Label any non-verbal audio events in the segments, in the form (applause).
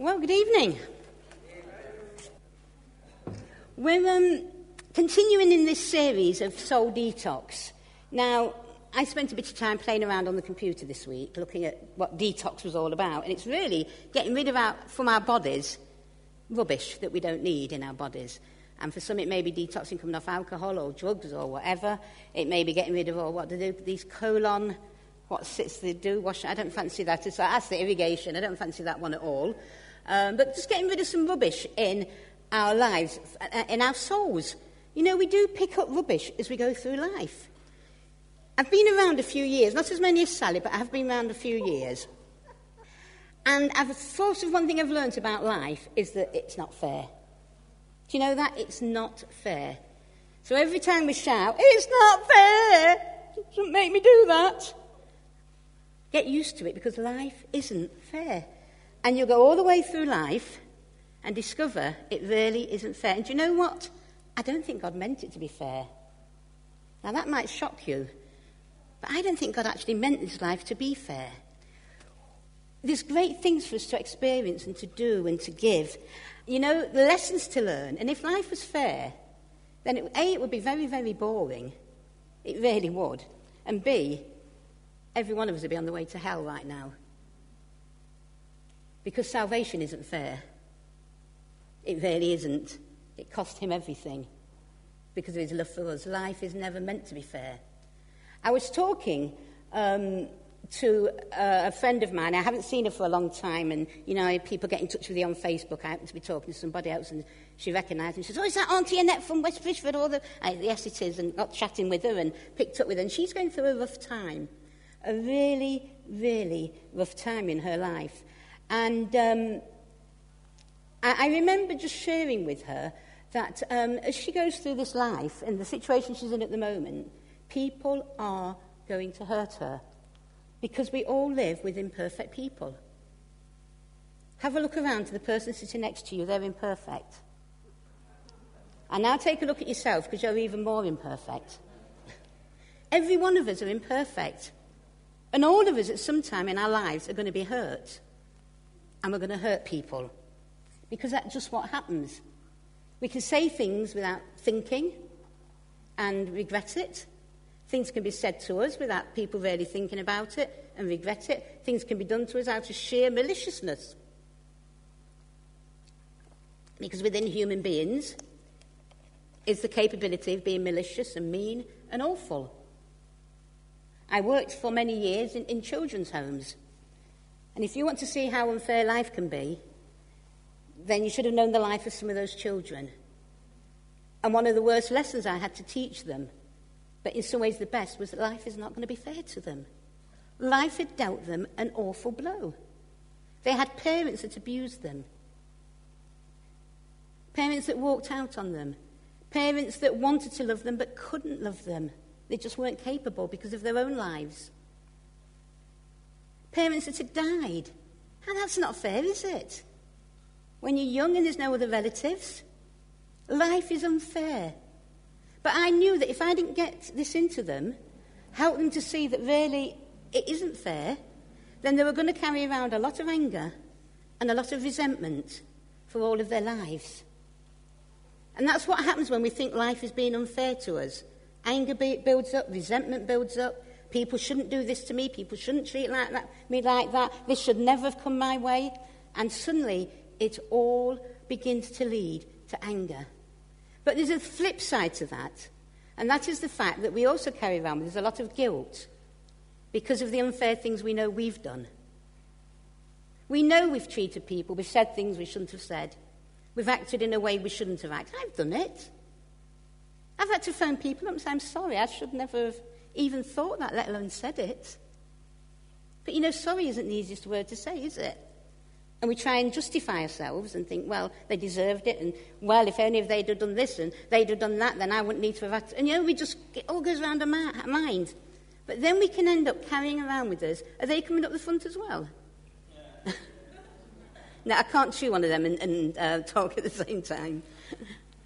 Well, good evening. We're um, continuing in this series of soul detox. Now, I spent a bit of time playing around on the computer this week, looking at what detox was all about, and it's really getting rid of our, from our bodies rubbish that we don't need in our bodies. And for some, it may be detoxing coming off alcohol or drugs or whatever. It may be getting rid of all what they do, these colon, what sits they do, wash. I don't fancy that. It's, that's the irrigation. I don't fancy that one at all. Um, but just getting rid of some rubbish in our lives, uh, in our souls. You know, we do pick up rubbish as we go through life. I've been around a few years, not as many as Sally, but I have been around a few years. And I've thought of one thing I've learnt about life is that it's not fair. Do you know that? It's not fair. So every time we shout, it's not fair, don't make me do that. Get used to it because life isn't fair. And you'll go all the way through life and discover it really isn't fair. And do you know what? I don't think God meant it to be fair. Now, that might shock you, but I don't think God actually meant this life to be fair. There's great things for us to experience and to do and to give. You know, the lessons to learn. And if life was fair, then it, A, it would be very, very boring. It really would. And B, every one of us would be on the way to hell right now. Because salvation isn't fair. It really isn't. It cost him everything because of his love for us. Life is never meant to be fair. I was talking um, to uh, a friend of mine. I haven't seen her for a long time, and you know, people get in touch with you on Facebook. I happen to be talking to somebody else, and she recognised me. She says, "Oh, is that Auntie Annette from West Bridgford?" Or the I, yes, it is. And got chatting with her and picked up with her. And she's going through a rough time, a really, really rough time in her life. And um, I, I remember just sharing with her that um, as she goes through this life and the situation she's in at the moment, people are going to hurt her because we all live with imperfect people. Have a look around to the person sitting next to you, they're imperfect. And now take a look at yourself because you're even more imperfect. Every one of us are imperfect. And all of us at some time in our lives are going to be hurt. And we're going to hurt people. Because that's just what happens. We can say things without thinking and regret it. Things can be said to us without people really thinking about it and regret it. Things can be done to us out of sheer maliciousness. Because within human beings is the capability of being malicious and mean and awful. I worked for many years in, in children's homes. And if you want to see how unfair life can be, then you should have known the life of some of those children. And one of the worst lessons I had to teach them but in some ways the best, was that life is not going to be fair to them. Life had dealt them an awful blow. They had parents that abused them, parents that walked out on them, parents that wanted to love them but couldn't love them. They just weren't capable because of their own lives. Parents that had died. And that's not fair, is it? When you're young and there's no other relatives, life is unfair. But I knew that if I didn't get this into them, help them to see that really it isn't fair, then they were going to carry around a lot of anger and a lot of resentment for all of their lives. And that's what happens when we think life is being unfair to us. Anger builds up, resentment builds up. People shouldn't do this to me. People shouldn't treat like that, me like that. This should never have come my way. And suddenly, it all begins to lead to anger. But there's a flip side to that, and that is the fact that we also carry around with us a lot of guilt because of the unfair things we know we've done. We know we've treated people, we've said things we shouldn't have said, we've acted in a way we shouldn't have acted. I've done it. I've had to phone people up and say, I'm sorry, I should never have even thought that, let alone said it. But you know, sorry isn't the easiest word to say, is it? And we try and justify ourselves and think, well, they deserved it, and well, if only if they'd have done this and they'd have done that, then I wouldn't need to have had to. And you know, we just, it all goes around our mind. But then we can end up carrying around with us. Are they coming up the front as well? (laughs) Yeah. no, I can't chew one of them and, and uh, talk at the same time.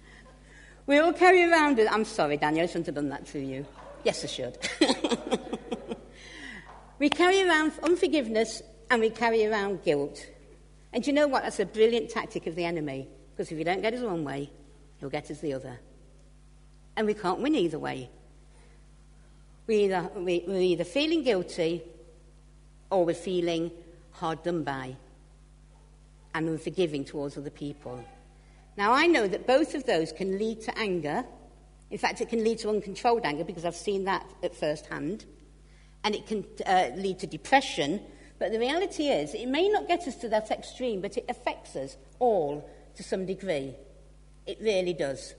(laughs) we all carry around with, I'm sorry, Daniel, I shouldn't have done that to you. Yes, I should. (laughs) we carry around unforgiveness and we carry around guilt. And you know what? That's a brilliant tactic of the enemy. Because if you don't get us one way, he'll get us the other. And we can't win either way. We either, we, we're either feeling guilty or we're feeling hard done by and unforgiving towards other people. Now, I know that both of those can lead to anger. In fact, it can lead to uncontrolled anger because I've seen that at first hand. And it can uh, lead to depression. But the reality is, it may not get us to that extreme, but it affects us all to some degree. It really does.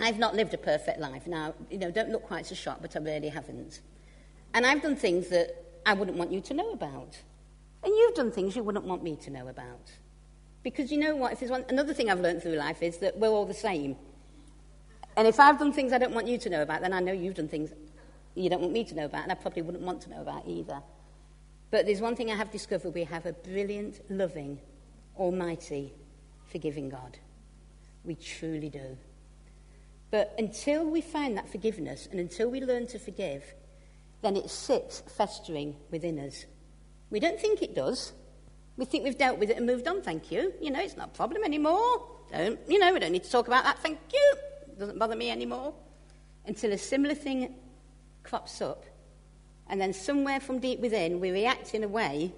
I've not lived a perfect life. Now, you know, don't look quite so shocked, but I really haven't. And I've done things that I wouldn't want you to know about. And you've done things you wouldn't want me to know about. Because you know what? If there's one, another thing I've learned through life is that we're all the same. And if I've done things I don't want you to know about, then I know you've done things you don't want me to know about, and I probably wouldn't want to know about either. But there's one thing I have discovered we have a brilliant, loving, almighty, forgiving God. We truly do. But until we find that forgiveness and until we learn to forgive, then it sits festering within us. We don't think it does. We think we've dealt with it and moved on, thank you. You know, it's not a problem anymore. Don't, you know, we don't need to talk about that, thank you. It doesn't bother me anymore. Until a similar thing crops up, and then somewhere from deep within we react in a way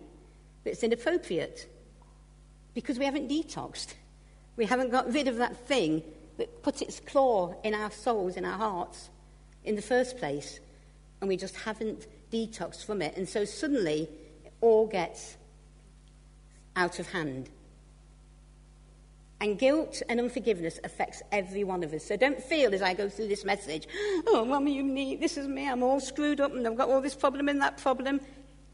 that's inappropriate because we haven't detoxed. We haven't got rid of that thing that put its claw in our souls, in our hearts, in the first place, and we just haven't detoxed from it. And so suddenly it all gets out of hand. And guilt and unforgiveness affects every one of us. So don't feel as I go through this message, oh, Mummy, you need, this is me, I'm all screwed up and I've got all this problem and that problem.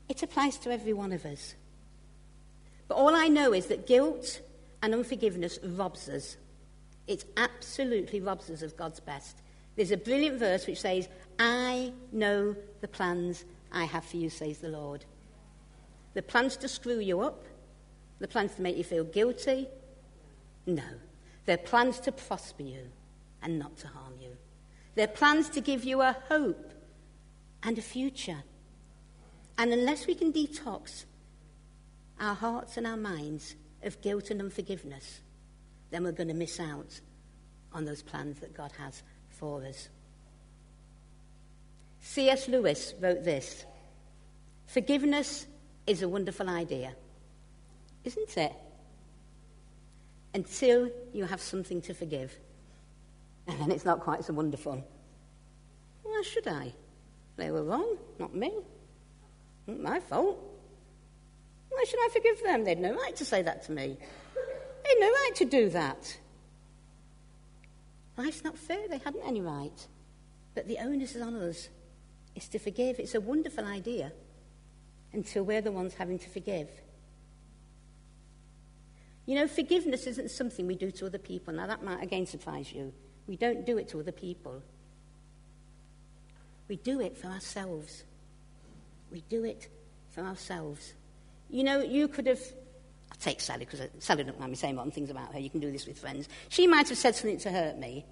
It applies to every one of us. But all I know is that guilt and unforgiveness robs us. It absolutely robs us of God's best. There's a brilliant verse which says, I know the plans I have for you, says the Lord. The plans to screw you up, the plans to make you feel guilty, no. They're plans to prosper you and not to harm you. They're plans to give you a hope and a future. And unless we can detox our hearts and our minds of guilt and unforgiveness, then we're going to miss out on those plans that God has for us. C.S. Lewis wrote this Forgiveness is a wonderful idea, isn't it? until you have something to forgive. And then it's not quite so wonderful. Why should I? They were wrong, not me. Not my fault. Why should I forgive them? They'd no right to say that to me. They'd no right to do that. Life's not fair. They hadn't any right. But the onus is on us is to forgive. It's a wonderful idea until we're the ones having to forgive. You know, forgiveness isn't something we do to other people. Now, that might again surprise you. We don't do it to other people, we do it for ourselves. We do it for ourselves. You know, you could have. I'll take Sally because uh, Sally don't mind me saying things about her. You can do this with friends. She might have said something to hurt me.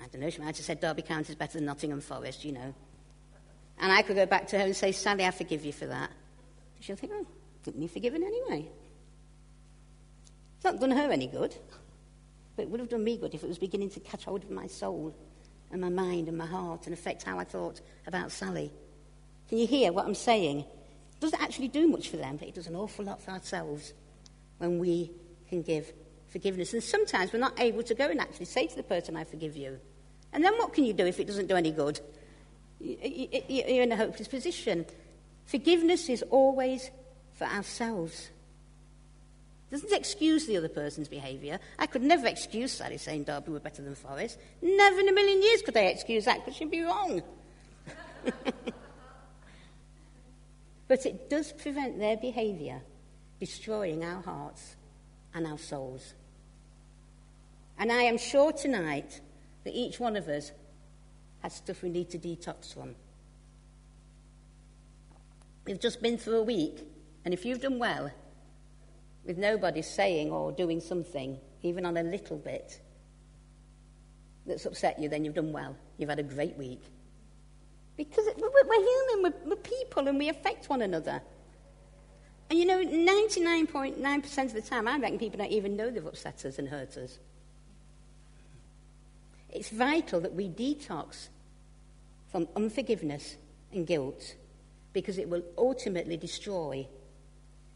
I don't know, she might have said Derby County is better than Nottingham Forest, you know. And I could go back to her and say, Sally, I forgive you for that. She'll think, oh, didn't need forgiven anyway. It's not done her any good, but it would have done me good if it was beginning to catch hold of my soul and my mind and my heart and affect how I thought about Sally. Can you hear what I'm saying? It doesn't actually do much for them, but it does an awful lot for ourselves when we can give forgiveness. And sometimes we're not able to go and actually say to the person, I forgive you. And then what can you do if it doesn't do any good? You're in a hopeless position. Forgiveness is always for ourselves doesn't excuse the other person's behaviour. I could never excuse Sally saying Derby were better than Forest. Never in a million years could I excuse that because she'd be wrong. (laughs) but it does prevent their behaviour destroying our hearts and our souls. And I am sure tonight that each one of us has stuff we need to detox from. We've just been through a week, and if you've done well, with nobody saying or doing something, even on a little bit, that's upset you, then you've done well. You've had a great week. Because we're human, we're, people, and we affect one another. And you know, 99.9% of the time, I reckon people don't even know they've upset us and hurt us. It's vital that we detox from unforgiveness and guilt because it will ultimately destroy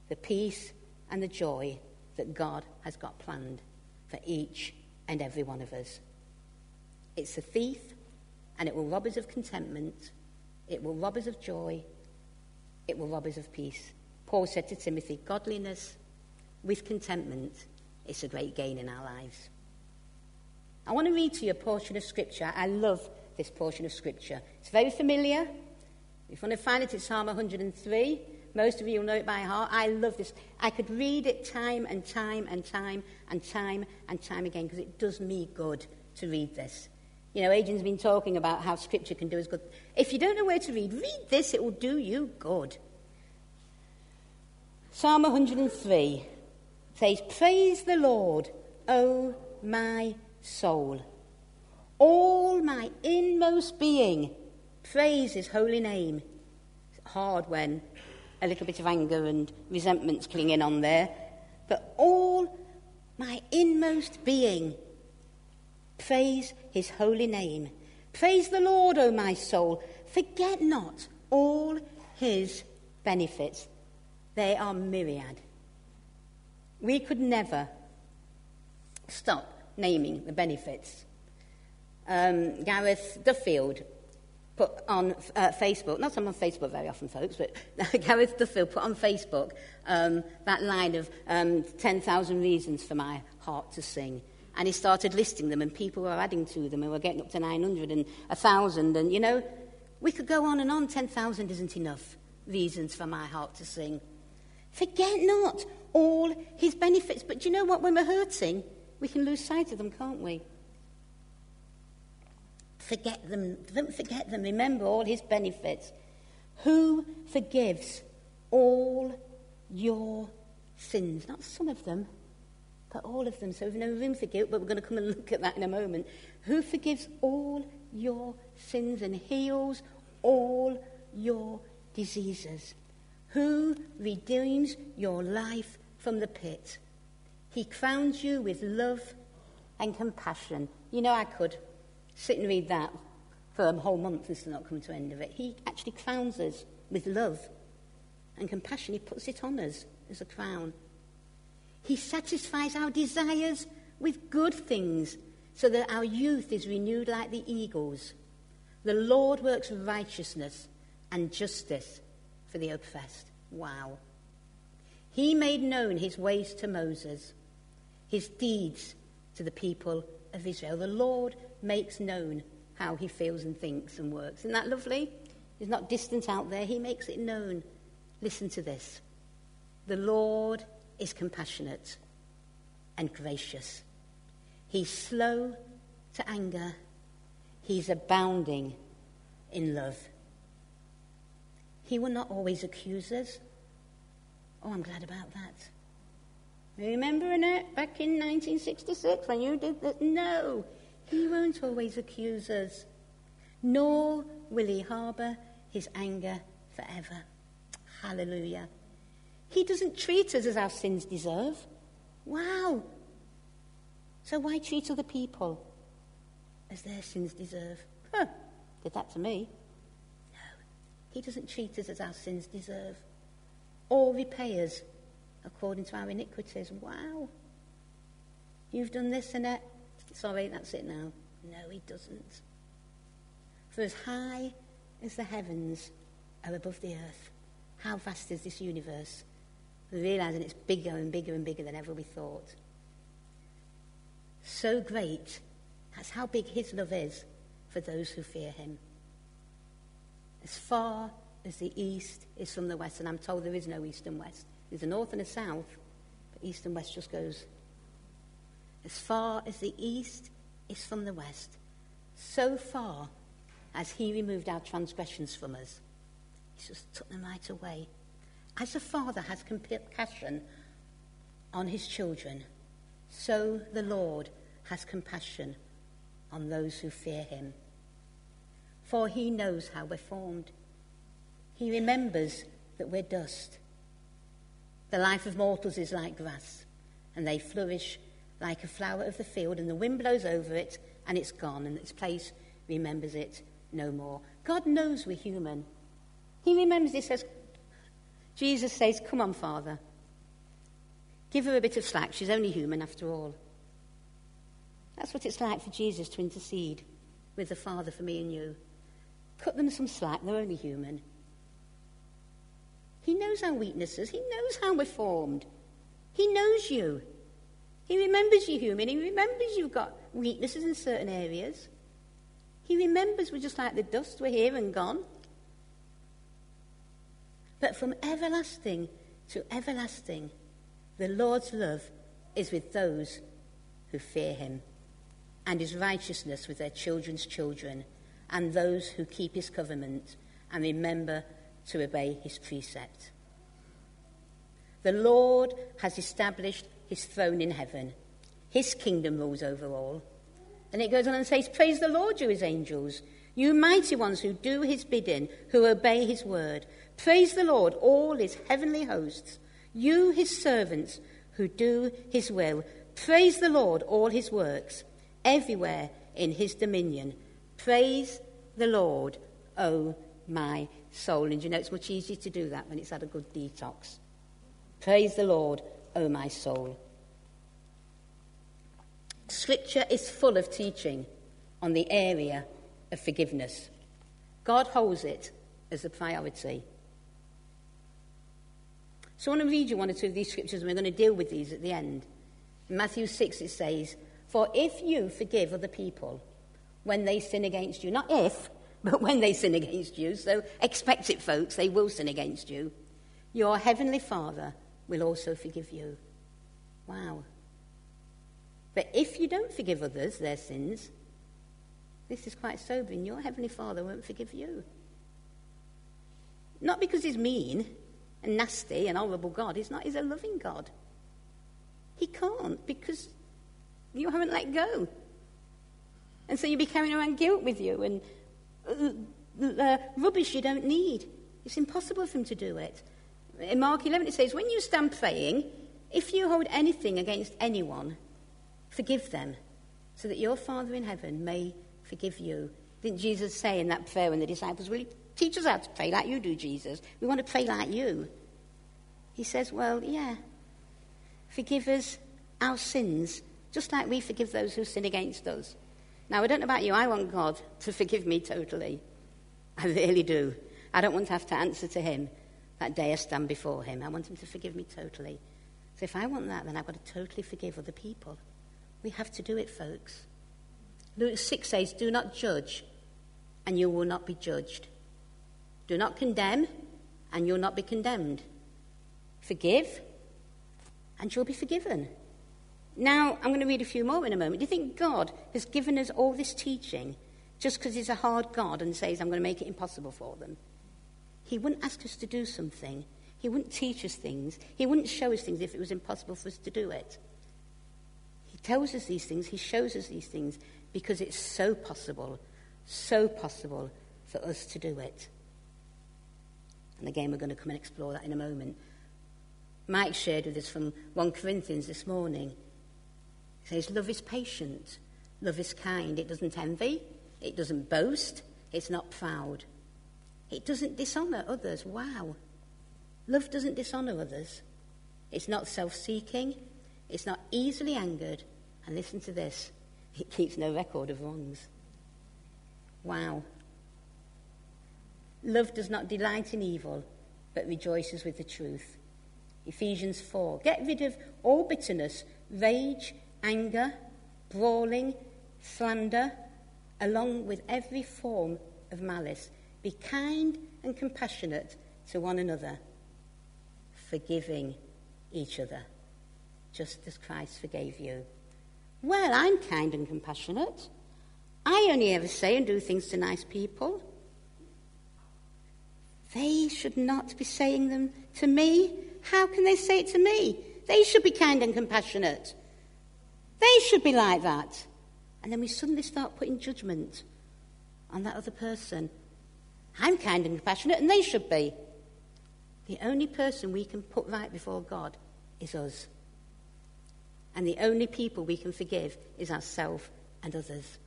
the peace and the joy that God has got planned for each and every one of us. It's a thief and it will rob us of contentment, it will rob us of joy, it will rob us of peace. Paul said to Timothy, Godliness with contentment is a great gain in our lives. I want to read to you a portion of Scripture. I love this portion of Scripture. It's very familiar. If you want to find it, it's Psalm 103. Most of you will know it by heart. I love this. I could read it time and time and time and time and time again because it does me good to read this. You know, Adrian's been talking about how Scripture can do us good. If you don't know where to read, read this, it will do you good. Psalm 103 says, Praise the Lord, O my soul. All my inmost being, praise his holy name. It's hard when a little bit of anger and resentment's clinging on there. But all my inmost being, Praise his holy name. Praise the Lord, O my soul. Forget not all his benefits. They are myriad. We could never stop naming the benefits. Um, Gareth Duffield put on uh, Facebook, not I'm on Facebook very often, folks, but (laughs) Gareth Duffield put on Facebook um, that line of um, 10,000 reasons for my heart to sing. And he started listing them, and people were adding to them, and we're getting up to 900 and 1,000. And, you know, we could go on and on. 10,000 isn't enough reasons for my heart to sing. Forget not all his benefits. But do you know what? When we're hurting, we can lose sight of them, can't we? Forget them. Don't forget them. Remember all his benefits. Who forgives all your sins? Not some of them, but all of them. So we've no room for guilt, but we're going to come and (laughs) look at that in a moment. Who forgives all your sins and heals all your diseases? Who redeems your life from the pit? He crowns you with love and compassion. You know, I could sit and read that for a whole month and still not come to end of it. He actually crowns us with love and compassion. He puts it on us as a crown. He satisfies our desires with good things so that our youth is renewed like the eagles. The Lord works righteousness and justice for the oppressed. Wow. He made known his ways to Moses, his deeds to the people of Israel. The Lord makes known how he feels and thinks and works. Isn't that lovely? He's not distant out there, he makes it known. Listen to this. The Lord is compassionate and gracious. He's slow to anger. He's abounding in love. He will not always accuse us. Oh, I'm glad about that. Remember, Annette, back in 1966 when you did that? No, he won't always accuse us, nor will he harbour his anger forever. Hallelujah. He doesn't treat us as our sins deserve. Wow. So why treat other people as their sins deserve? Huh. Did that to me. No. He doesn't treat us as our sins deserve or repay us according to our iniquities. Wow. You've done this, Annette. Sorry, that's it now. No, he doesn't. For as high as the heavens are above the earth, how vast is this universe? We're realizing it's bigger and bigger and bigger than ever we thought. So great. That's how big his love is for those who fear him. As far as the east is from the west, and I'm told there is no east and west. There's a north and a south, but east and west just goes. As far as the east is from the west, so far as he removed our transgressions from us, he just took them right away. As a father has compassion on his children, so the Lord has compassion on those who fear him. For he knows how we're formed. He remembers that we're dust. The life of mortals is like grass, and they flourish like a flower of the field, and the wind blows over it, and it's gone, and its place remembers it no more. God knows we're human. He remembers, he says, Jesus says, Come on, Father. Give her a bit of slack. She's only human after all. That's what it's like for Jesus to intercede with the Father for me and you. Cut them some slack. They're only human. He knows our weaknesses. He knows how we're formed. He knows you. He remembers you human. He remembers you've got weaknesses in certain areas. He remembers we're just like the dust. We're here and gone. But from everlasting to everlasting, the Lord's love is with those who fear him, and his righteousness with their children's children, and those who keep his covenant and remember to obey his precept. The Lord has established his throne in heaven. His kingdom rules over all. And it goes on and says, Praise the Lord, you his angels, you mighty ones who do his bidding, who obey his word. Praise the Lord, all his heavenly hosts, you his servants who do his will. Praise the Lord, all his works, everywhere in his dominion. Praise the Lord, O my soul. And you know, it's much easier to do that when it's had a good detox. Praise the Lord, O my soul. Scripture is full of teaching on the area of forgiveness. God holds it as a priority. So I want to read you one or two of these scriptures, and we're going to deal with these at the end. In Matthew 6, it says, For if you forgive other people when they sin against you, not if, (laughs) but when they sin against you, so expect it, folks, they will sin against you, your heavenly Father will also forgive you. Wow. But if you don't forgive others their sins, this is quite sobering. Your Heavenly Father won't forgive you. Not because he's mean and nasty and horrible God. He's not. He's a loving God. He can't because you haven't let go. And so you'll be carrying around guilt with you and uh, uh, rubbish you don't need. It's impossible for him to do it. In Mark 11, it says, When you stand praying, if you hold anything against anyone, Forgive them, so that your Father in heaven may forgive you. Didn't Jesus say in that prayer when the disciples, Will you teach us how to pray like you do, Jesus? We want to pray like you. He says, Well, yeah. Forgive us our sins, just like we forgive those who sin against us. Now, I don't know about you, I want God to forgive me totally. I really do. I don't want to have to answer to Him that day I stand before Him. I want Him to forgive me totally. So if I want that, then I've got to totally forgive other people. We have to do it, folks. Luke 6 says, Do not judge, and you will not be judged. Do not condemn, and you'll not be condemned. Forgive, and you'll be forgiven. Now, I'm going to read a few more in a moment. Do you think God has given us all this teaching just because He's a hard God and says, I'm going to make it impossible for them? He wouldn't ask us to do something. He wouldn't teach us things. He wouldn't show us things if it was impossible for us to do it He tells us these things, he shows us these things because it's so possible, so possible for us to do it. And again, we're going to come and explore that in a moment. Mike shared with us from 1 Corinthians this morning. He says, Love is patient, love is kind. It doesn't envy, it doesn't boast, it's not proud. It doesn't dishonour others. Wow. Love doesn't dishonour others. It's not self seeking, it's not easily angered, and listen to this (laughs) it keeps no record of wrongs. Wow. Love does not delight in evil, but rejoices with the truth. Ephesians 4. Get rid of all bitterness, rage, anger, brawling, slander, along with every form of malice. Be kind and compassionate to one another, forgiving each other just as Christ forgave you. Well, I'm kind and compassionate. I only ever say and do things to nice people. They should not be saying them to me. How can they say it to me? They should be kind and compassionate. They should be like that. And then we suddenly start putting judgment on that other person. I'm kind and compassionate, and they should be. The only person we can put right before God is us. And the only people we can forgive is ourselves and others.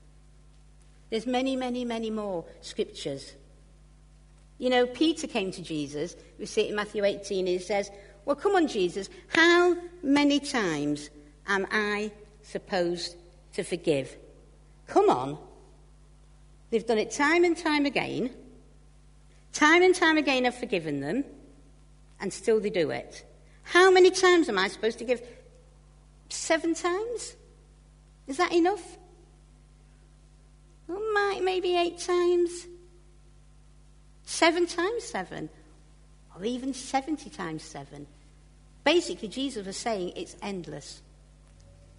There's many, many, many more scriptures. You know, Peter came to Jesus. We see it in Matthew 18. And he says, Well, come on, Jesus, how many times am I supposed to forgive? Come on. They've done it time and time again. Time and time again, I've forgiven them, and still they do it. How many times am I supposed to give? Seven times? Is that enough? Well, maybe eight times. Seven times seven. Or even 70 times seven. Basically, Jesus was saying it's endless.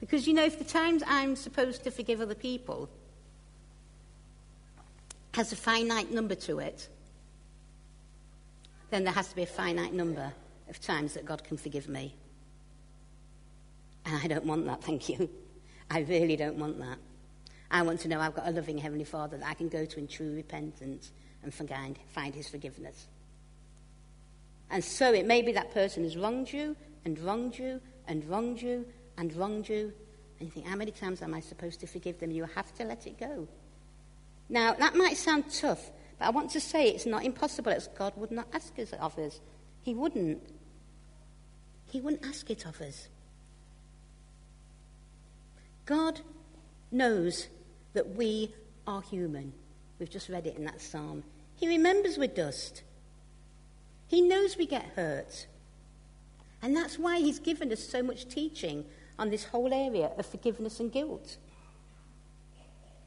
Because, you know, if the times I'm supposed to forgive other people has a finite number to it, then there has to be a finite number of times that God can forgive me. And I don't want that, thank you. I really don't want that. I want to know I've got a loving Heavenly Father that I can go to in true repentance and find, His forgiveness. And so it may be that person has wronged you and wronged you and wronged you and wronged you. And you think, how many times am I supposed to forgive them? You have to let it go. Now, that might sound tough, but I want to say it's not impossible, as God would not ask us of us. He wouldn't. He wouldn't ask it of us. God knows that we are human. We've just read it in that psalm. He remembers we're dust. He knows we get hurt. And that's why he's given us so much teaching on this whole area of forgiveness and guilt.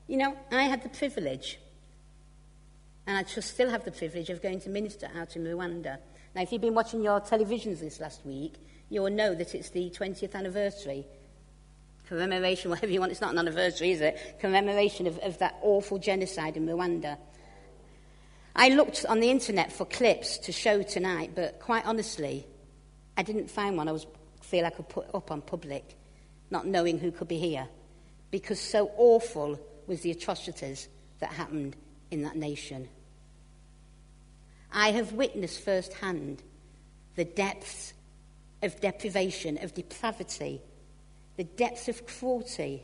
You know, I had the privilege, and I just still have the privilege of going to minister out in Rwanda. Now, if you've been watching your televisions this last week, you will know that it's the 20th anniversary commemoration, (laughs) whatever you want, it's not an anniversary, is it? Commemoration of, of that awful genocide in Rwanda. I looked on the internet for clips to show tonight, but quite honestly, I didn't find one I was feel I could put up on public, not knowing who could be here, because so awful was the atrocities that happened in that nation. I have witnessed firsthand the depths of deprivation, of depravity, the depths of cruelty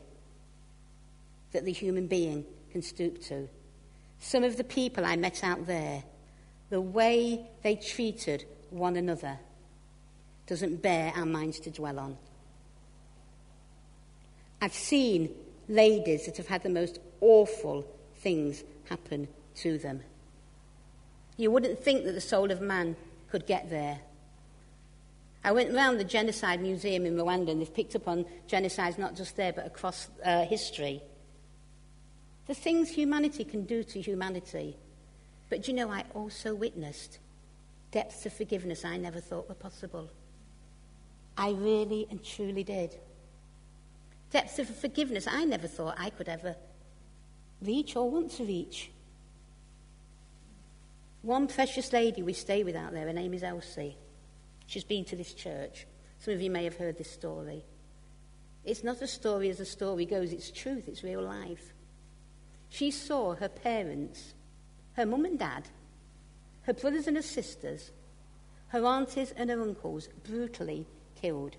that the human being can stoop to. Some of the people I met out there, the way they treated one another doesn't bear our minds to dwell on. I've seen ladies that have had the most awful things happen to them. You wouldn't think that the soul of man could get there. I went around the Genocide Museum in Rwanda and they've picked up on genocides not just there but across uh, history. The things humanity can do to humanity. But you know, I also witnessed depths of forgiveness I never thought were possible. I really and truly did. Depths of forgiveness I never thought I could ever reach or want to reach. One precious lady we stay with out there, her name is Elsie. She's been to this church. Some of you may have heard this story. It's not a story as a story goes, it's truth, it's real life. She saw her parents, her mum and dad, her brothers and her sisters, her aunties and her uncles brutally killed.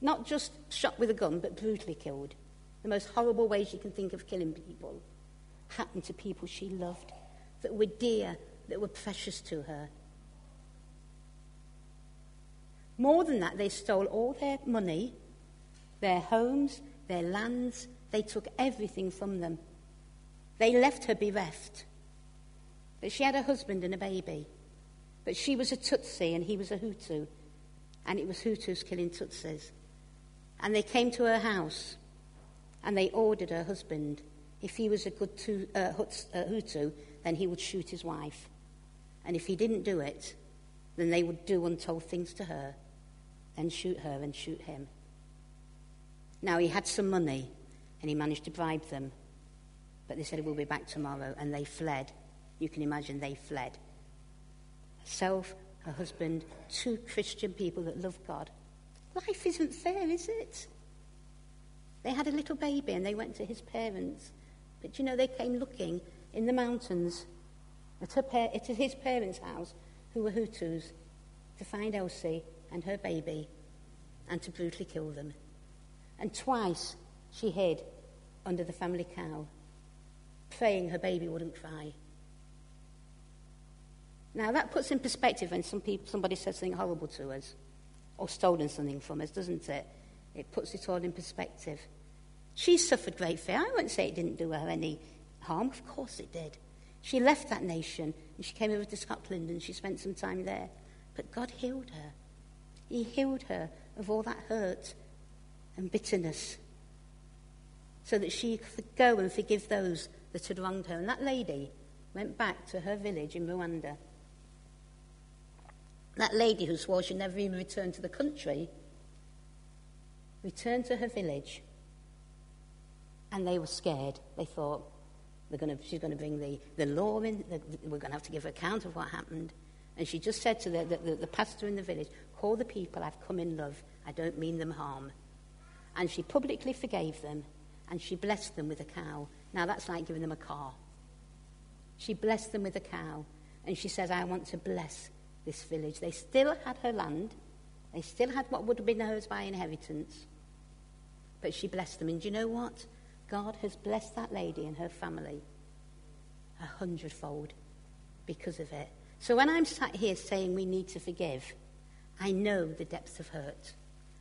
Not just shot with a gun, but brutally killed. The most horrible ways you can think of killing people happened to people she loved, that were dear, that were precious to her. More than that, they stole all their money, their homes, their lands. They took everything from them. They left her bereft. But she had a husband and a baby. But she was a Tutsi and he was a Hutu. And it was Hutus killing Tutsis. And they came to her house and they ordered her husband, if he was a good tu- uh, Hutu, then he would shoot his wife. And if he didn't do it, then they would do untold things to her and shoot her and shoot him. Now, he had some money and he managed to bribe them, but they said, We'll be back tomorrow, and they fled. You can imagine they fled. Herself, her husband, two Christian people that love God. Life isn't fair, is it? They had a little baby and they went to his parents. But you know, they came looking in the mountains at, her, his parents' house, who were Hutus, to find Elsie and her baby and to brutally kill them. And twice she hid under the family cow, praying her baby wouldn't cry. Now, that puts in perspective when some people, somebody says something horrible to us or stolen something from us, doesn't it? It puts it all in perspective. She suffered great fear. I wouldn't say it didn't do her any harm. Of course it did. She left that nation and she came over to Scotland and she spent some time there. But God healed her. He healed her of all that hurt and bitterness so that she could go and forgive those that had wronged her. And that lady went back to her village in Rwanda that lady who swore she'd never even return to the country returned to her village and they were scared. They thought, gonna, she's going to bring the, the law in, the, we're going to have to give account of what happened. And she just said to the, the, the pastor in the village, Call the people I've come in love. I don't mean them harm. And she publicly forgave them and she blessed them with a cow. Now that's like giving them a car. She blessed them with a cow and she says, I want to bless this village. They still had her land. They still had what would have been hers by inheritance. But she blessed them. And do you know what? God has blessed that lady and her family a hundredfold because of it. So when I'm sat here saying we need to forgive, I know the depths of hurt.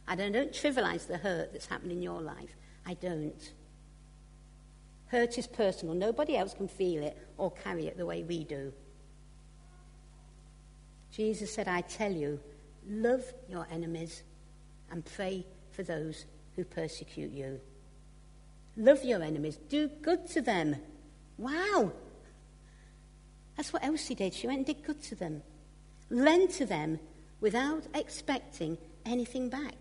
And I don't trivialize the hurt that's happened in your life. I don't. Hurt is personal. Nobody else can feel it or carry it the way we do. Jesus said, I tell you, love your enemies and pray for those who persecute you. Love your enemies, do good to them. Wow! That's what Elsie did. She went and did good to them. Lend to them without expecting anything back.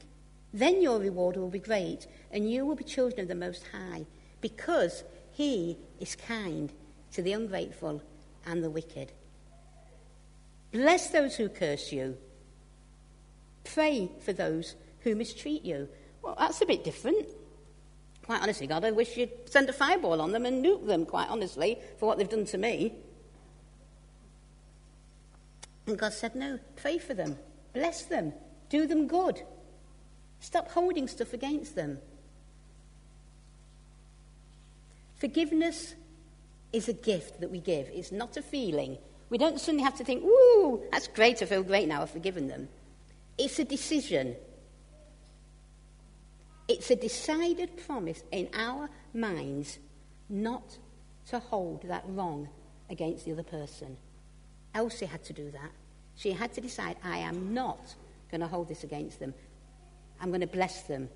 Then your reward will be great, and you will be children of the Most High, because He is kind to the ungrateful and the wicked. Bless those who curse you. Pray for those who mistreat you. Well, that's a bit different. Quite honestly, God, I wish you'd send a fireball on them and nuke them, quite honestly, for what they've done to me. And God said, No, pray for them, bless them, do them good. Stop holding stuff against them. Forgiveness is a gift that we give, it's not a feeling, we don't suddenly have to think, woo, that's great, I feel great now, I've forgiven them. It's a decision. It's a decided promise in our minds not to hold that wrong against the other person. Elsie had to do that. She had to decide, I am not going to hold this against them. I'm going to bless them.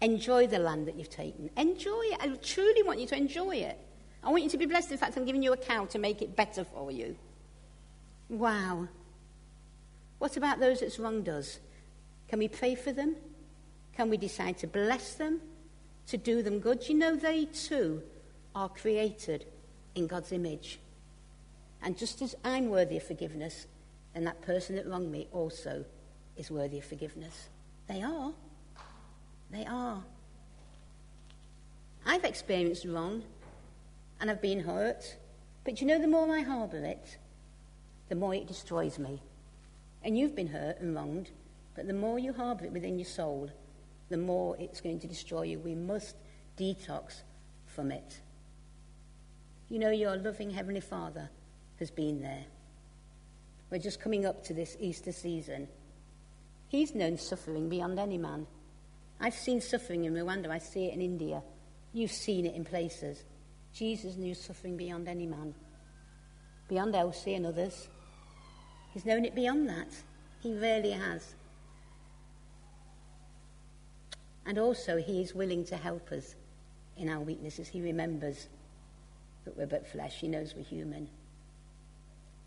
Enjoy the land that you've taken. Enjoy it. I truly want you to enjoy it. I want you to be blessed. In fact, I'm giving you a cow to make it better for you. Wow. What about those that's wronged us? Can we pray for them? Can we decide to bless them? To do them good? You know, they too are created in God's image. And just as I'm worthy of forgiveness, then that person that wronged me also is worthy of forgiveness. They are. They are. I've experienced wrong and I've been hurt. But you know, the more I harbour it, the more it destroys me. And you've been hurt and wronged, but the more you harbour it within your soul, the more it's going to destroy you. We must detox from it. You know, your loving Heavenly Father has been there. We're just coming up to this Easter season. He's known suffering beyond any man. I've seen suffering in Rwanda, I see it in India. You've seen it in places. Jesus knew suffering beyond any man, beyond Elsie and others. He's known it beyond that. He really has. And also, He is willing to help us in our weaknesses. He remembers that we're but flesh, He knows we're human.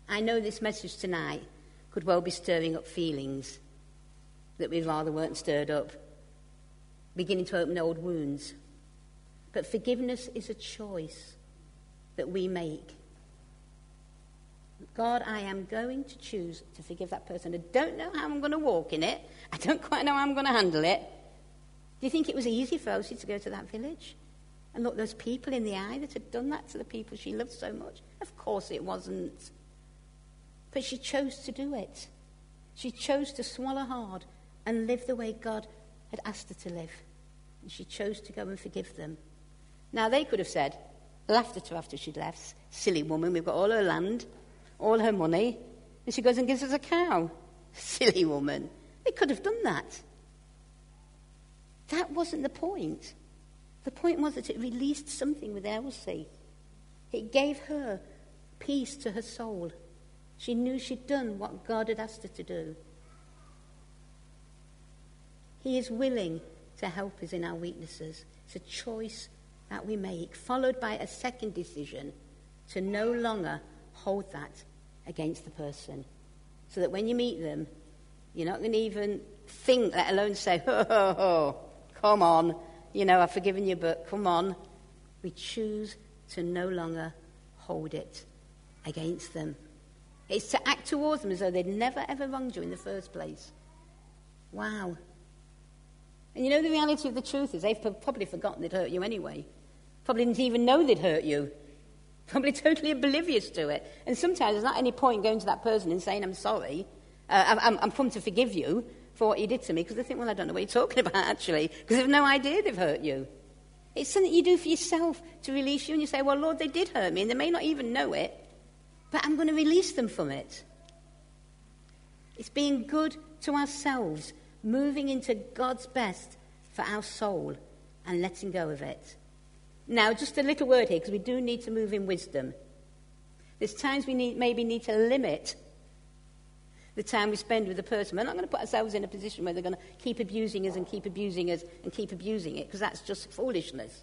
I know this message tonight could well be stirring up feelings that we'd rather weren't stirred up, beginning to open old wounds. But forgiveness is a choice that we make. God, I am going to choose to forgive that person. I don't know how I'm going to walk in it. I don't quite know how I'm going to handle it. Do you think it was easy for Elsie to go to that village and look those people in the eye that had done that to the people she loved so much? Of course it wasn't. But she chose to do it. She chose to swallow hard and live the way God had asked her to live. And she chose to go and forgive them. Now, they could have said, laughed at her after she'd left, silly woman, we've got all her land, all her money, and she goes and gives us a cow. (laughs) Silly woman. They could have done that. That wasn't the point. The point was that it released something with Elsie. It gave her peace to her soul. She knew she'd done what God had asked her to do. He is willing to help us in our weaknesses. It's a choice that we make, followed by a second decision to no longer hold that against the person. So that when you meet them, you're not going to even think, let alone say, oh, oh, oh, come on, you know, I've forgiven you, but come on. We choose to no longer hold it against them. It's to act towards them as though they'd never ever wronged you in the first place. Wow. And you know the reality of the truth is they've probably forgotten they'd hurt you anyway. Probably didn't even know they'd hurt you. (laughs) Probably totally oblivious to it. And sometimes there's not any point going to that person and saying, I'm sorry. Uh, I'm, I'm come to forgive you for what you did to me because they think, well, I don't know what you're talking (laughs) about actually because they've no idea they've hurt you. It's something you do for yourself to release you and you say, well, Lord, they did hurt me and they may not even know it, but I'm going to release them from it. It's being good to ourselves, moving into God's best for our soul and letting go of it. Now, just a little word here because we do need to move in wisdom. There's times we need, maybe need to limit the time we spend with the person. We're not going to put ourselves in a position where they're going to keep abusing us and keep abusing us and keep abusing it because that's just foolishness.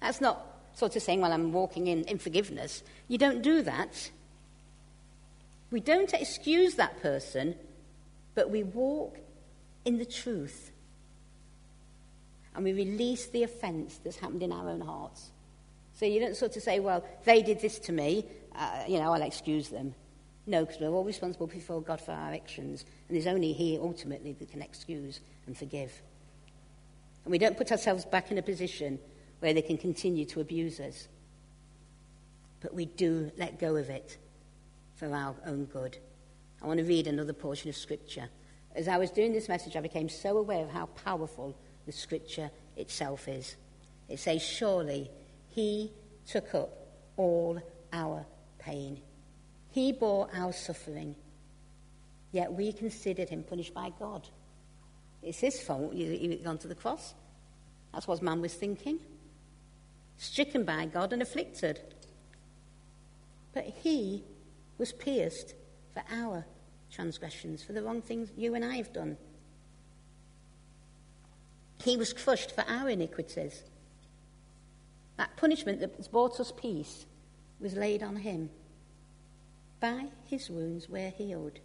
That's not sort of saying, well, I'm walking in, in forgiveness. You don't do that. We don't excuse that person, but we walk in the truth. And we release the offence that's happened in our own hearts. So you don't sort of say, well, they did this to me, uh, you know, I'll excuse them. No, because we're all responsible before God for our actions, and there's only He ultimately that can excuse and forgive. And we don't put ourselves back in a position where they can continue to abuse us. But we do let go of it for our own good. I want to read another portion of Scripture. As I was doing this message, I became so aware of how powerful the Scripture itself is. It says, Surely He took up all our pain he bore our suffering, yet we considered him punished by God. It's his fault he went gone to the cross. That's what man was thinking. Stricken by God and afflicted. But he was pierced for our transgressions, for the wrong things you and I have done. He was crushed for our iniquities. That punishment that brought us peace was laid on him. By his wounds we're healed.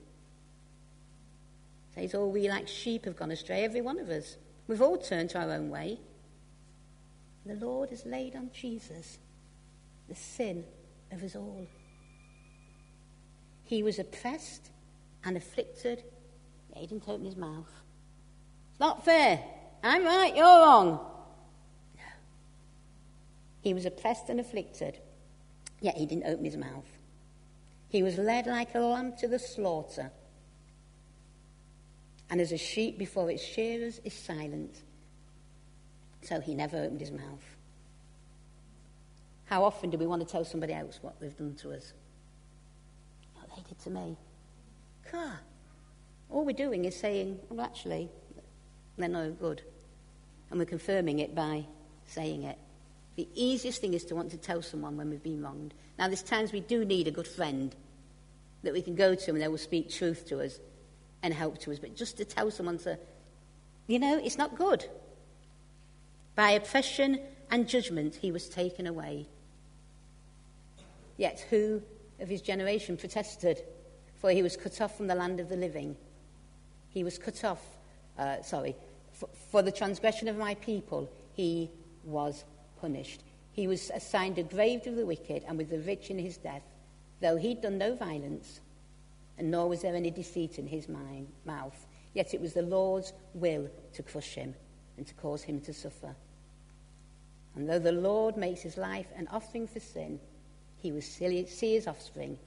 Says, all we like sheep have gone astray, every one of us. We've all turned to our own way. The Lord has laid on Jesus the sin of us all. He was oppressed and afflicted, yet he didn't open his mouth. It's not fair. I'm right, you're wrong. He was oppressed and afflicted, yet he didn't open his mouth. He was led like a lamb to the slaughter. And as a sheep before its shearers is silent, so he never opened his mouth. How often do we want to tell somebody else what they've done to us? What they did to me. God. All we're doing is saying, well, actually, they're no good. And we're confirming it by saying it. The easiest thing is to want to tell someone when we've been wronged. Now, there's times we do need a good friend that we can go to and they will speak truth to us and help to us. But just to tell someone to, you know, it's not good. By oppression and judgment, he was taken away. Yet who of his generation protested? For he was cut off from the land of the living. He was cut off, uh, sorry, for, for the transgression of my people, he was punished. He was assigned a grave to the wicked and with the rich in his death, though he'd done no violence, and nor was there any deceit in his mind, mouth. Yet it was the Lord's will to crush him and to cause him to suffer. And though the Lord makes his life an offering for sin, he will see his offspring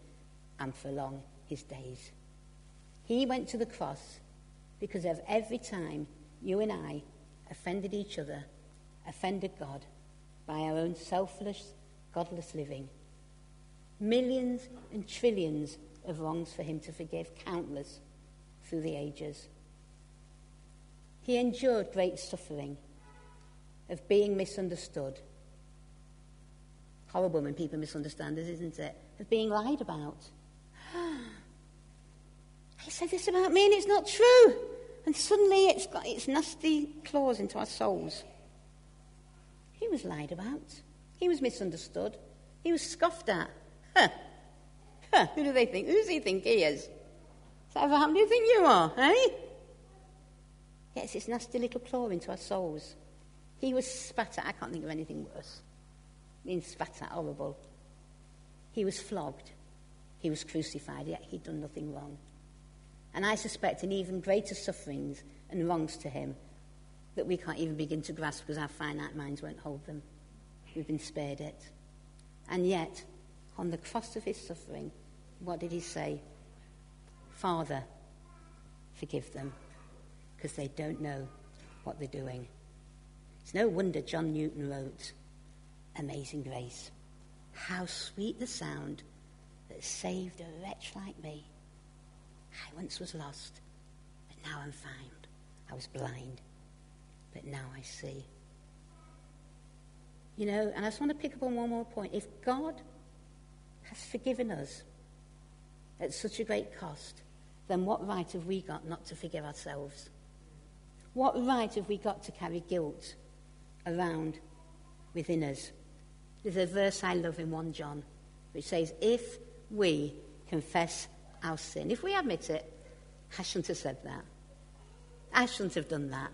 and prolong his days. He went to the cross because of every time you and I offended each other, offended God by our own selfless, godless living. Millions and trillions of wrongs for him to forgive, countless through the ages. He endured great suffering of being misunderstood. Horrible when people misunderstand us, isn't it? Of being lied about. (gasps) he said this about me and it's not true. And suddenly it's got its nasty claws into our souls. He was lied about. He was misunderstood. He was scoffed at. Huh. Huh. Who do they think? Who does he think he is? Is that happened? Do you think you are, eh? Yes, it's nasty little claw into our souls. He was spat at. I can't think of anything worse. Being spat at, horrible. He was flogged. He was crucified, yet he'd done nothing wrong. And I suspect in even greater sufferings and wrongs to him that we can't even begin to grasp because our finite minds won't hold them. We've been spared it. And yet, on the cross of his suffering, what did he say? Father, forgive them because they don't know what they're doing. It's no wonder John Newton wrote Amazing Grace. How sweet the sound that saved a wretch like me. I once was lost, but now I'm found. I was blind, but now I see. You know, and I just want to pick up on one more point. If God has forgiven us at such a great cost, then what right have we got not to forgive ourselves? What right have we got to carry guilt around within us? There's a verse I love in 1 John which says, If we confess our sin. If we admit it, I shouldn't have said that. I shouldn't have done that.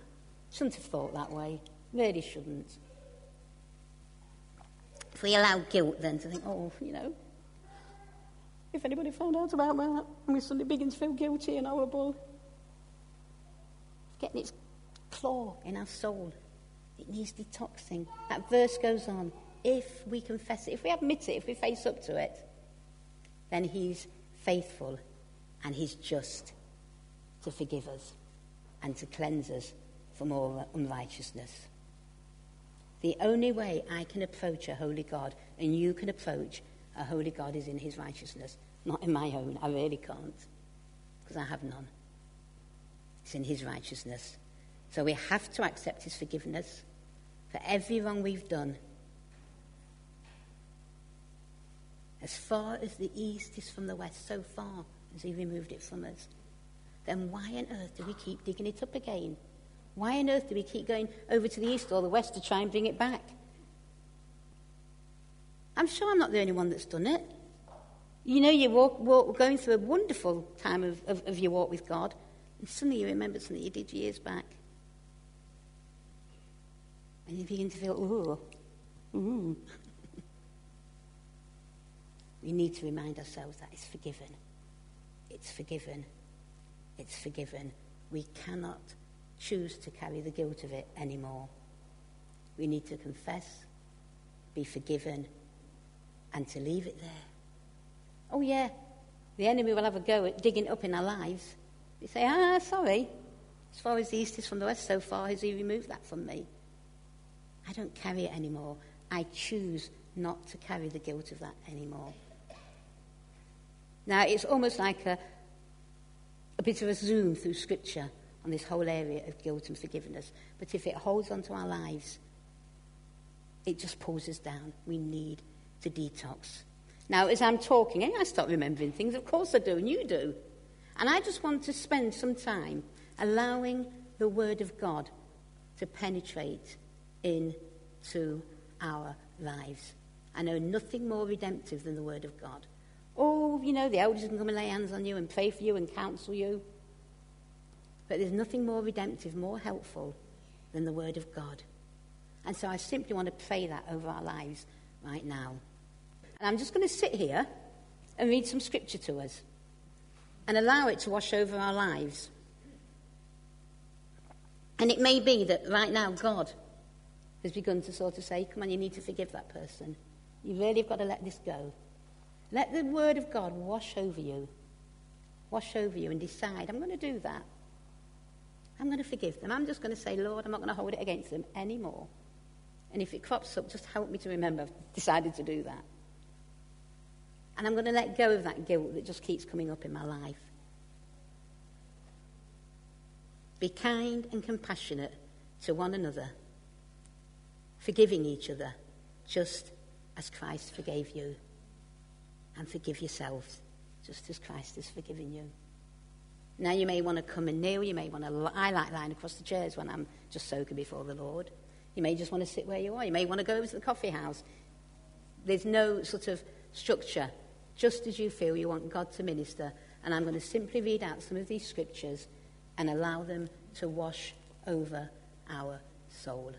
Shouldn't have thought that way. Really shouldn't. If we allow guilt then to think, oh, you know, if anybody found out about that, and we suddenly begin to feel guilty and horrible, getting its claw in our soul, it needs detoxing. That verse goes on. If we confess it, if we admit it, if we face up to it, then He's faithful and He's just to forgive us and to cleanse us from all unrighteousness. The only way I can approach a holy God and you can approach a holy God is in His righteousness, not in my own. I really can't because I have none. It's in His righteousness. So we have to accept His forgiveness for every wrong we've done as far as the east is from the west, so far as he removed it from us, then why on earth do we keep digging it up again? Why on earth do we keep going over to the east or the west to try and bring it back? I'm sure I'm not the only one that's done it. You know, you're walk, walk, going through a wonderful time of, of, of your walk with God, and suddenly you remember something you did years back. And you begin to feel, ooh, ooh. (laughs) We need to remind ourselves that it's forgiven. It's forgiven. It's forgiven. We cannot choose to carry the guilt of it anymore. We need to confess, be forgiven, and to leave it there. Oh, yeah, the enemy will have a go at digging up in our lives. You say, ah, sorry. As far as the east is from the west, so far has he removed that from me. I don't carry it anymore. I choose not to carry the guilt of that anymore. Now, it's almost like a, a bit of a zoom through Scripture on this whole area of guilt and forgiveness. But if it holds onto our lives, it just pulls us down. We need to detox. Now, as I'm talking, I start remembering things. Of course I do, and you do. And I just want to spend some time allowing the Word of God to penetrate into our lives. I know nothing more redemptive than the Word of God. Oh, you know, the elders can come and lay hands on you and pray for you and counsel you. But there's nothing more redemptive, more helpful than the Word of God. And so I simply want to pray that over our lives right now. And I'm just going to sit here and read some scripture to us and allow it to wash over our lives. And it may be that right now God has begun to sort of say, Come on, you need to forgive that person. You really have got to let this go. Let the word of God wash over you wash over you and decide, I'm going to do that. I'm going to forgive them. I'm just going to say, Lord, I'm not going to hold it against them anymore. And if it crops up, just help me to remember I've decided to do that. And I'm going to let go of that guilt that just keeps coming up in my life. Be kind and compassionate to one another, forgiving each other, just as Christ forgave you. And forgive yourselves, just as Christ has forgiven you. Now you may want to come and kneel. You may want to. I like lying across the chairs when I'm just soaking before the Lord. You may just want to sit where you are. You may want to go over to the coffee house. There's no sort of structure. Just as you feel you want God to minister. And I'm going to simply read out some of these scriptures and allow them to wash over our soul.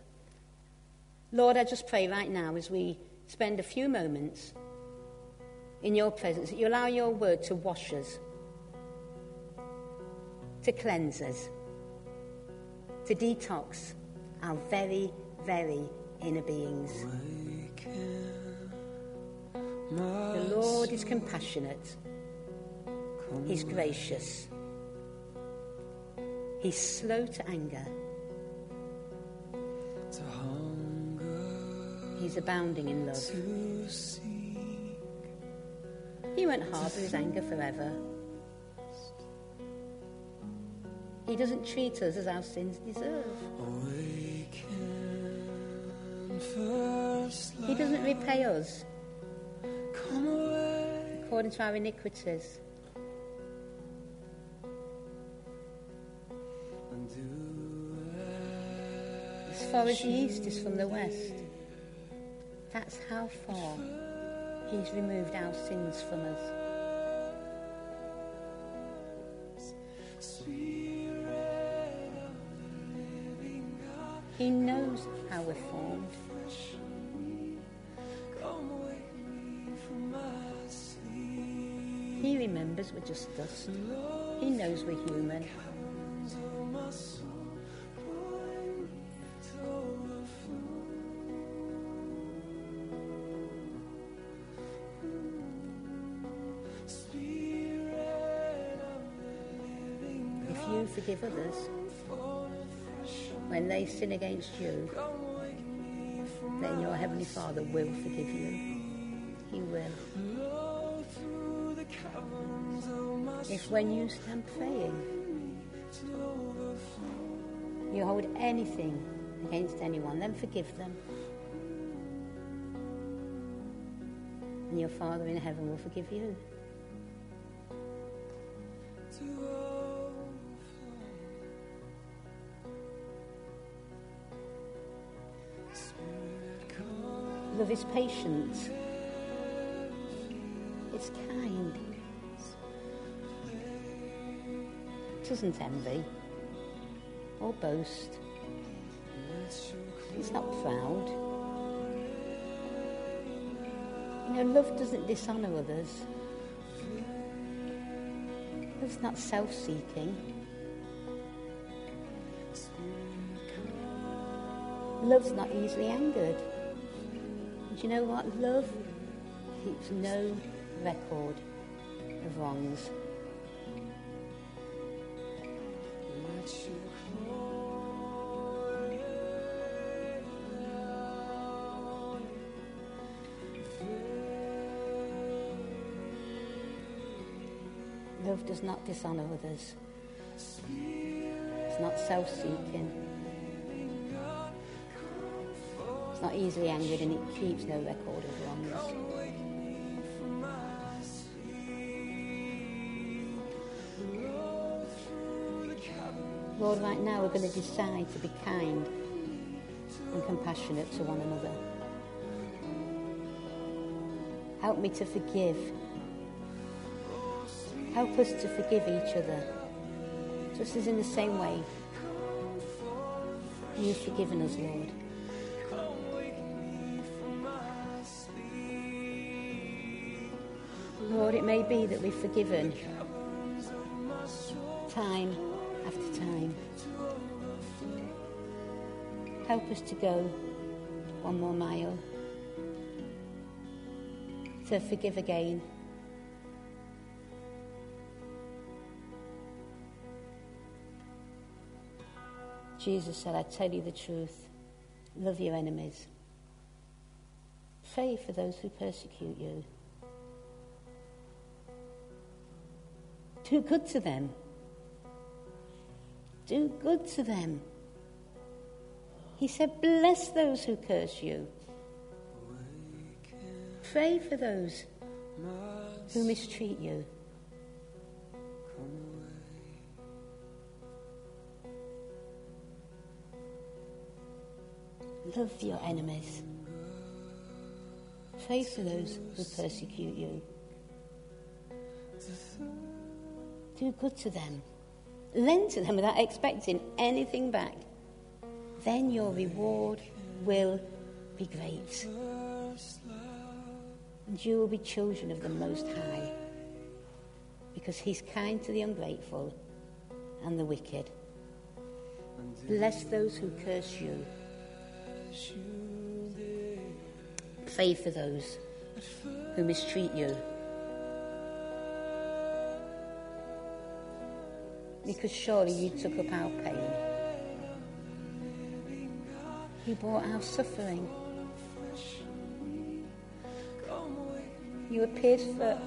Lord, I just pray right now as we spend a few moments in your presence that you allow your word to wash us to cleanse us, to detox our very, very inner beings. The Lord is compassionate, He's gracious, He's slow to anger, He's abounding in love. He won't harbour His anger forever. He doesn't treat us as our sins deserve. He doesn't repay us according to our iniquities. As far as the east is from the west, that's how far He's removed our sins from us. He knows how we're formed. He remembers we're just dust. He knows we're human. If you forgive others, when they sin against you, then your Heavenly Father will forgive you. He will. If when you stand praying, you hold anything against anyone, then forgive them. And your Father in heaven will forgive you. Love is patient. It's kind. It doesn't envy or boast. It's not proud. You know, love doesn't dishonour others. Love's not self-seeking. Love's not easily angered. Do you know what? Love keeps no record of wrongs. Love does not dishonour others. It's not self-seeking. It's not easily angered and it keeps no record of wrongs. Lord, right now we're going to decide to be kind and compassionate to one another. Help me to forgive. Help us to forgive each other, just as in the same way you've forgiven us, Lord. be that we've forgiven time after time. Help us to go one more mile, to forgive again. Jesus said, I tell you the truth, love your enemies. Pray for those who persecute you. Do good to them. Do good to them. He said, Bless those who curse you. Pray for those who mistreat you. Love your enemies. Pray for those who persecute you. Do good to them. Lend to them without expecting anything back. Then your reward will be great. And you will be children of the Most High. Because He's kind to the ungrateful and the wicked. Bless those who curse you. Pray for those who mistreat you. Because surely you took up our pain. You bore our suffering. You appeared for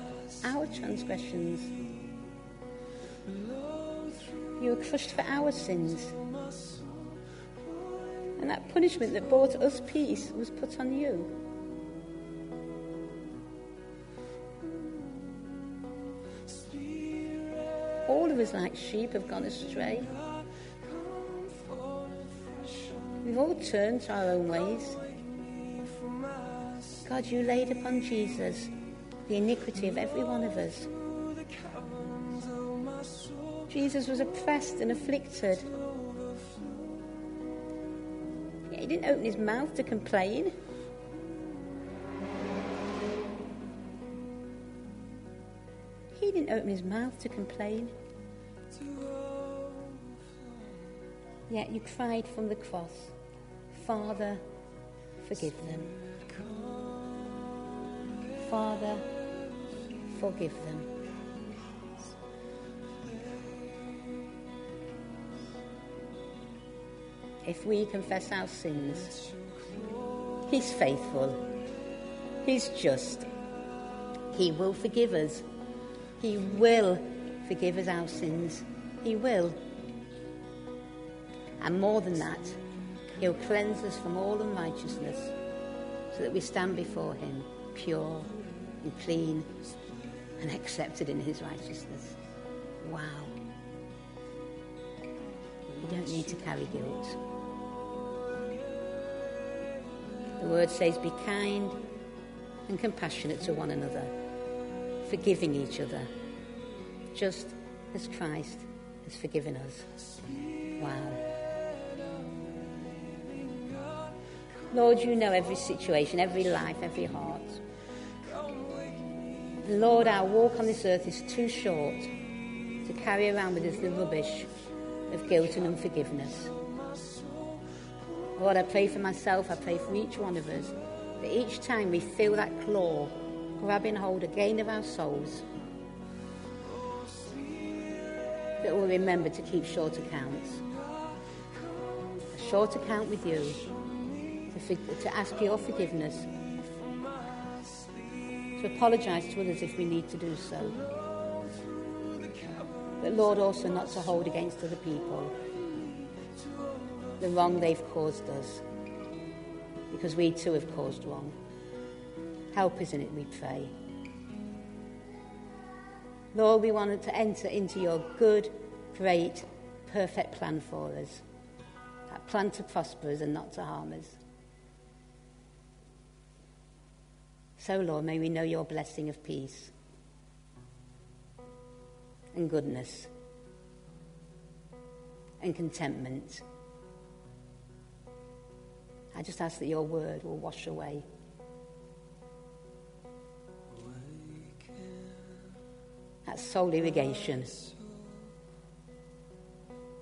our transgressions. You were crushed for our sins. And that punishment that brought us peace was put on you. Of like sheep, have gone astray. We've all turned to our own ways. God, you laid upon Jesus the iniquity of every one of us. Jesus was oppressed and afflicted. He didn't open his mouth to complain. He didn't open his mouth to complain. Yet you cried from the cross, Father, forgive them. Father, forgive them. If we confess our sins, He's faithful, He's just, He will forgive us. He will forgive us our sins. He will. And more than that, He'll cleanse us from all unrighteousness so that we stand before Him pure and clean and accepted in His righteousness. Wow. You don't need to carry guilt. The word says, be kind and compassionate to one another, forgiving each other, just as Christ has forgiven us. Wow. Lord, you know every situation, every life, every heart. Lord, our walk on this earth is too short to carry around with us the rubbish of guilt and unforgiveness. Lord, I pray for myself, I pray for each one of us, that each time we feel that claw grabbing hold again of our souls, that we'll remember to keep short accounts. A short account with you, to, ask your forgiveness, to apologise to others if we need to do so. But Lord, also not to hold against other people the wrong they've caused us. Because we too have caused wrong. Help us in it, we pray. Lord, we wanted to enter into your good, great, perfect plan for us. That plan to prosper us and not to harm us. So, Lord, may we know your blessing of peace and goodness and contentment I just ask that your word will wash away. That soul irrigation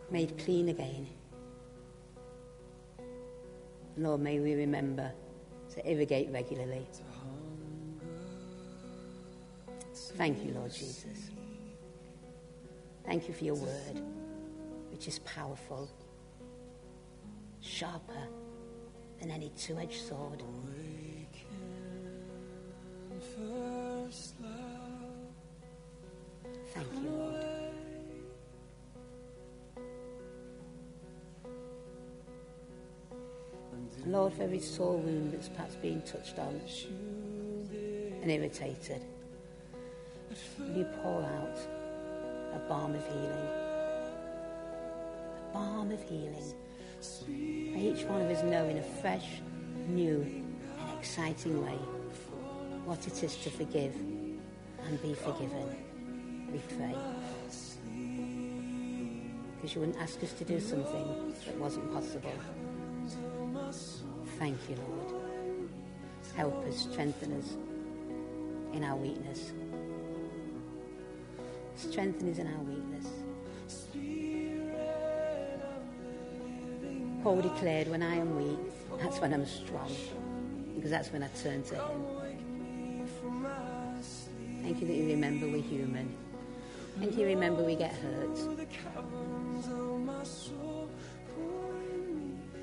made clean again. Lord, may we remember to irrigate regularly. Thank you, Lord Jesus. Thank you for your word, which is powerful sharper than any two edged sword. Thank you, Lord. Lord, for every sore wound that's perhaps been touched on and irritated, you pour out a balm of healing? A balm of healing. For each one of us know in a fresh, new, and exciting way what it is to forgive and be forgiven. We pray. Because you wouldn't ask us to do something that wasn't possible. Thank you, Lord. Help us, strengthen us in our weakness. Strengthen us in our weakness. Paul declared, when I am weak, that's when I'm strong. Because that's when I turn to him. Thank you that you remember we're human. Thank you remember we get hurt.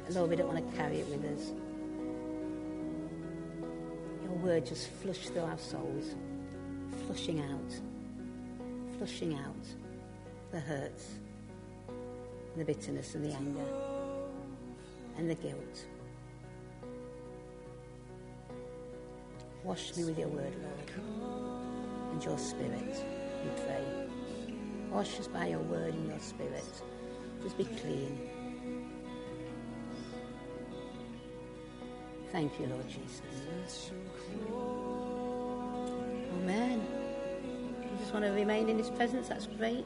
Lord, we don't want to carry it with us. Your word just flushed through our souls, flushing out, flushing out the hurts, the bitterness and the anger and the guilt. Wash me with your word, Lord, and your spirit, we pray. Wash us by your word and your spirit. Just be clean. Thank you, Lord Jesus. Amen. You just want to remain in His presence, that's great.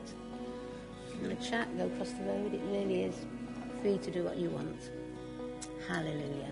You to chat, go across the road, it really is free to do what you want. Hallelujah.